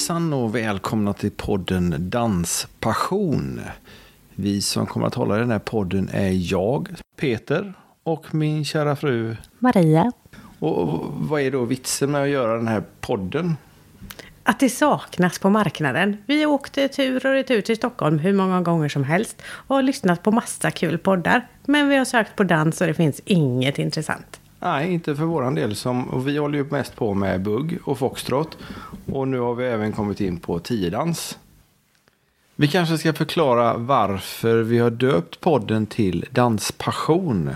Hejsan och välkomna till podden Danspassion. Vi som kommer att hålla i den här podden är jag, Peter, och min kära fru. Maria. Och vad är då vitsen med att göra den här podden? Att det saknas på marknaden. Vi åkte tur och retur till Stockholm hur många gånger som helst och har lyssnat på massa kul poddar. Men vi har sökt på dans och det finns inget intressant. Nej, inte för våran del. Som, och vi håller ju mest på med bugg och foxtrot. Och nu har vi även kommit in på tiodans. Vi kanske ska förklara varför vi har döpt podden till Danspassion.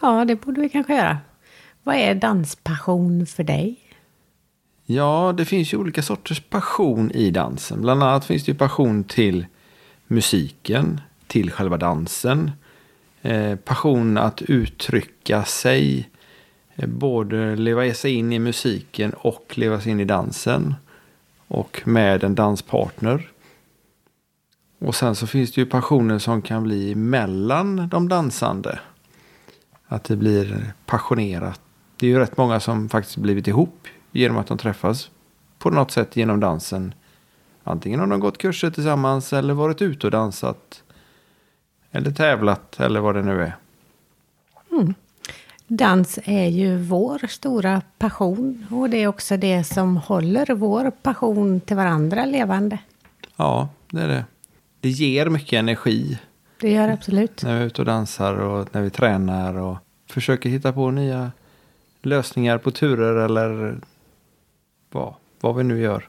Ja, det borde vi kanske göra. Vad är danspassion för dig? Ja, det finns ju olika sorters passion i dansen. Bland annat finns det ju passion till musiken, till själva dansen. Eh, passion att uttrycka sig, eh, både leva sig in i musiken och leva sig in i dansen. Och med en danspartner. Och sen så finns det ju passioner som kan bli mellan de dansande. Att det blir passionerat. Det är ju rätt många som faktiskt blivit ihop genom att de träffas på något sätt genom dansen. Antingen har de gått kurser tillsammans eller varit ute och dansat. Eller tävlat eller vad det nu är. Mm. Dans är ju vår stora passion och det är också det som håller vår passion till varandra levande. Ja, det är det. Det ger mycket energi. Det gör det absolut. När vi är ute och dansar och när vi tränar och försöker hitta på nya lösningar på turer eller vad, vad vi nu gör.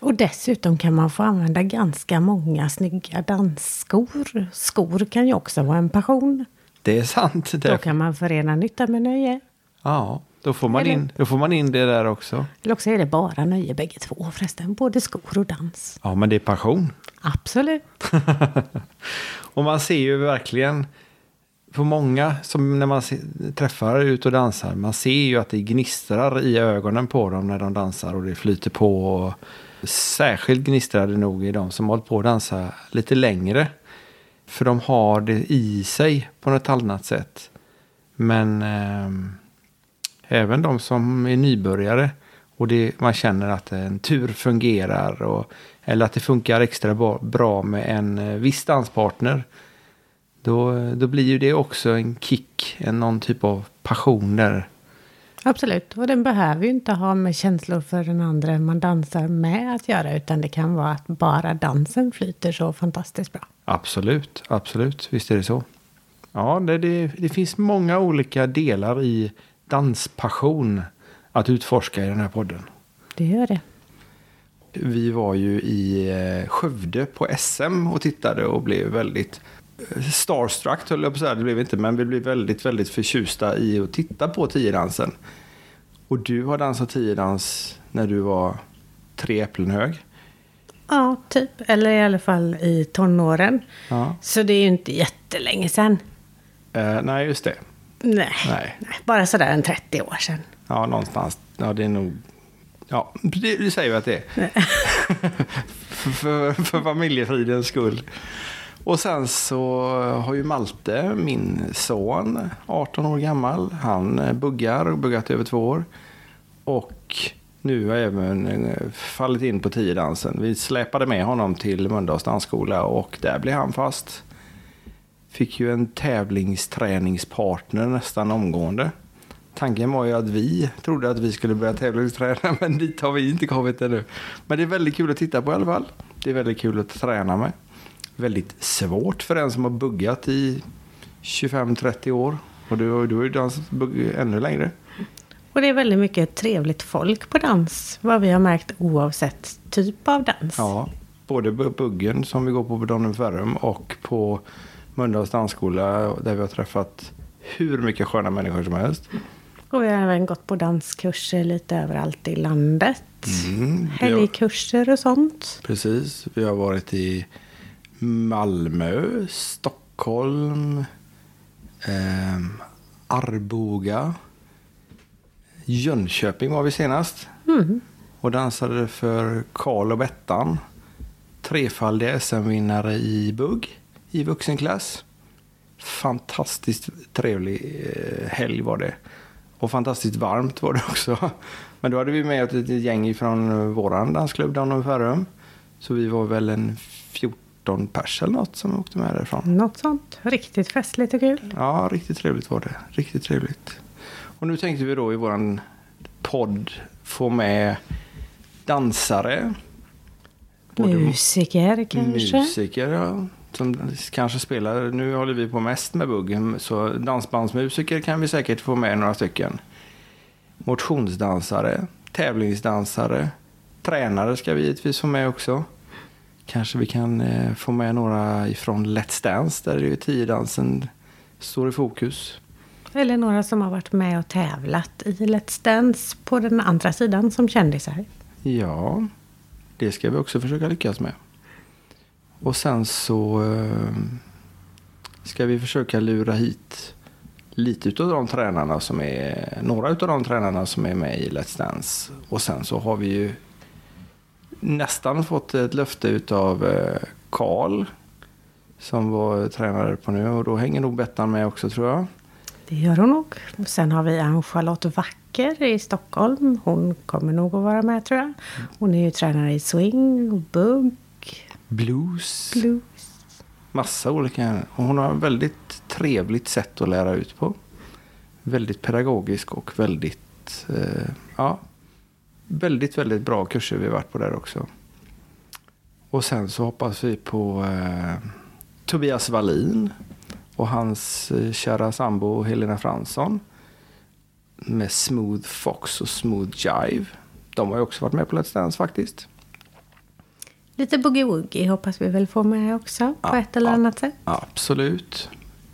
Och dessutom kan man få använda ganska många snygga dansskor. Skor kan ju också vara en passion. Det är sant. Då kan man förena nytta med nöje. Ja, då får, man in, då får man in det där också. Eller också är det bara nöje bägge två förresten. Både skor och dans. Ja, men det är passion. Absolut. och man ser ju verkligen på många som när man träffar ut och dansar. Man ser ju att det gnistrar i ögonen på dem när de dansar och det flyter på. Och särskilt gnistrar det nog i de som hållit på att dansa lite längre. För de har det i sig på något annat sätt. Men eh, även de som är nybörjare och det, man känner att en tur fungerar. Och, eller att det funkar extra bra med en eh, viss danspartner. Då, då blir ju det också en kick, en någon typ av passion där. Absolut, och den behöver ju inte ha med känslor för den andra man dansar med att göra. Utan det kan vara att bara dansen flyter så fantastiskt bra. Absolut, absolut, visst är det så. Ja, det, det, det finns många olika delar i danspassion att utforska i den här podden. Det gör det. Vi var ju i eh, Skövde på SM och tittade och blev väldigt starstruck höll jag på att säga, det blev inte, men vi blev väldigt, väldigt förtjusta i att titta på tiodansen. Och du har dansat tiodans när du var tre äpplen hög. Ja, typ. Eller i alla fall i tonåren. Ja. Så det är ju inte jättelänge sedan. Eh, nej, just det. Nej, nej. nej. bara sådär en 30 år sedan. Ja, någonstans. Ja, det är nog... Ja, det, det säger vi att det är. för, för, för familjefridens skull. Och sen så har ju Malte, min son, 18 år gammal. Han eh, buggar och buggat i över två år. Och nu har jag även eh, fallit in på tiodansen. Vi släpade med honom till Mölndals dansskola och där blev han fast. Fick ju en tävlingsträningspartner nästan omgående. Tanken var ju att vi trodde att vi skulle börja tävlingsträna men dit har vi inte kommit ännu. Men det är väldigt kul att titta på i alla fall. Det är väldigt kul att träna med väldigt svårt för en som har buggat i 25-30 år. Och du, du har ju dansat ännu längre. Och det är väldigt mycket trevligt folk på dans. Vad vi har märkt oavsett typ av dans. Ja, både buggen som vi går på på Donum Ferrum och på Mölndals dansskola där vi har träffat hur mycket sköna människor som helst. Och vi har även gått på danskurser lite överallt i landet. Mm, Helgkurser och sånt. Precis. Vi har varit i Malmö, Stockholm, eh, Arboga. Jönköping var vi senast. Mm. Och dansade för Karl och Bettan. Trefaldiga SM-vinnare i bugg i vuxenklass. Fantastiskt trevlig eh, helg var det. Och fantastiskt varmt var det också. Men då hade vi med ett gäng från vår dansklubb, on Farum. Så vi var väl en 14 pers eller något som åkte med därifrån. Något sånt. Riktigt festligt och kul. Ja, riktigt trevligt var det. Riktigt trevligt. Och nu tänkte vi då i våran podd få med dansare. Musiker kanske? Musiker, ja. Som kanske spelar. Nu håller vi på mest med buggen. Så dansbandsmusiker kan vi säkert få med några stycken. Motionsdansare, tävlingsdansare, tränare ska vi givetvis få med också. Kanske vi kan eh, få med några ifrån Let's Dance där ju tiodansen står i fokus. Eller några som har varit med och tävlat i Let's Dance på den andra sidan som kändisar. Ja, det ska vi också försöka lyckas med. Och sen så eh, ska vi försöka lura hit lite av de tränarna som är, några av de tränarna som är med i Let's Dance. Och sen så har vi ju nästan fått ett löfte av Karl som var tränare på nu och då hänger nog Bettan med också tror jag. Det gör hon nog. Sen har vi Ann-Charlotte Wacker i Stockholm. Hon kommer nog att vara med tror jag. Hon är ju tränare i swing och bugg. Blues. Blues. Massa olika. Och hon har ett väldigt trevligt sätt att lära ut på. Väldigt pedagogisk och väldigt, eh, ja, väldigt, väldigt bra kurser vi varit på där också. Och sen så hoppas vi på eh, Tobias Wallin och hans eh, kära sambo Helena Fransson. Med Smooth Fox och Smooth Jive. De har ju också varit med på Let's Dance faktiskt. Lite boogie-woogie hoppas vi väl få med också på ett eller annat sätt. Absolut.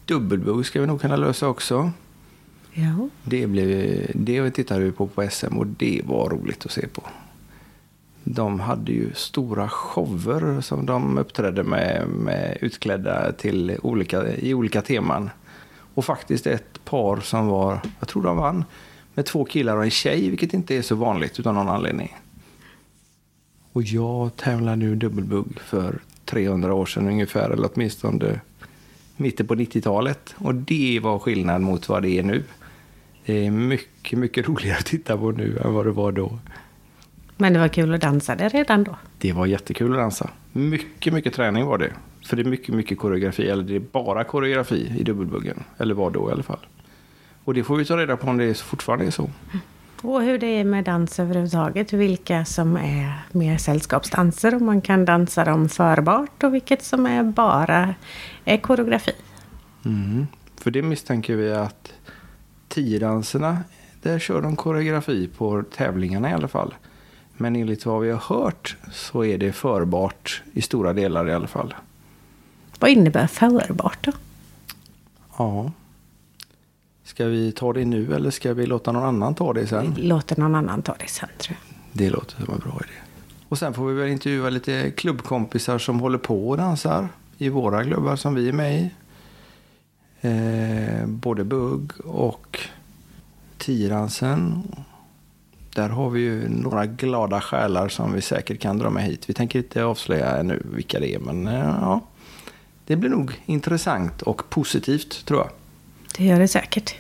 Dubbelbugg ska vi nog kunna lösa också. Ja. Det, blev, det tittade vi på på SM och det var roligt att se på. De hade ju stora shower som de uppträdde med, med utklädda till olika, i olika teman. Och faktiskt ett par som var, jag tror de vann, med två killar och en tjej, vilket inte är så vanligt utan någon anledning. Och jag tävlade nu dubbelbugg för 300 år sedan ungefär, eller åtminstone mitten på 90-talet. Och det var skillnad mot vad det är nu. Det är mycket, mycket roligare att titta på nu än vad det var då. Men det var kul att dansa det redan då? Det var jättekul att dansa. Mycket, mycket träning var det. För det är mycket, mycket koreografi. Eller det är bara koreografi i dubbelbuggen. Eller var då i alla fall. Och det får vi ta reda på om det fortfarande är så. Och hur det är med dans överhuvudtaget. Vilka som är mer sällskapsdanser. Om man kan dansa dem förbart. Och vilket som är bara är koreografi. Mm. För det misstänker vi att tiodanserna, där kör de koreografi på tävlingarna i alla fall. Men enligt vad vi har hört så är det förbart i stora delar i alla fall. Vad innebär förbart då? Ja. Ska vi ta det nu eller ska vi låta någon annan ta det sen? Vi låter någon annan ta det sen tror jag. Det låter som en bra idé. Och sen får vi väl intervjua lite klubbkompisar som håller på och dansar i våra klubbar som vi är med i. Eh, både bugg och tiodansen där har vi ju några glada själar som vi säkert kan dra med hit. Vi tänker inte avslöja ännu vilka det är, men eh, ja, det blir nog intressant och positivt tror jag. Det gör det säkert.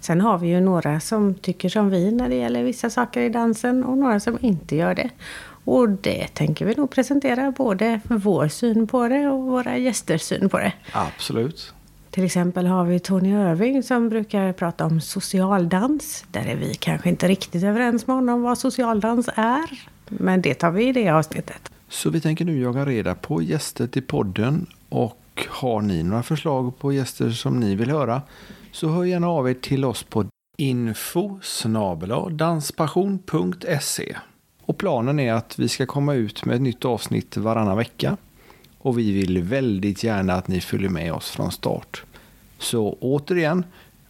Sen har vi ju några som tycker som vi när det gäller vissa saker i dansen och några som inte gör det. Och det tänker vi nog presentera både vår syn på det och våra gästers syn på det. Absolut. Till exempel har vi Tony Irving som brukar prata om socialdans. Där är vi kanske inte riktigt överens med honom vad socialdans är. Men det tar vi i det avsnittet. Så vi tänker nu jaga reda på gäster till podden. Och har ni några förslag på gäster som ni vill höra så hör gärna av er till oss på info danspassion.se. Och planen är att vi ska komma ut med ett nytt avsnitt varannan vecka. Och vi vill väldigt gärna att ni följer med oss från start. Så återigen,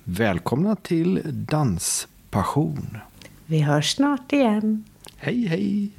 välkomna till Danspassion. Vi hörs snart igen. Hej hej!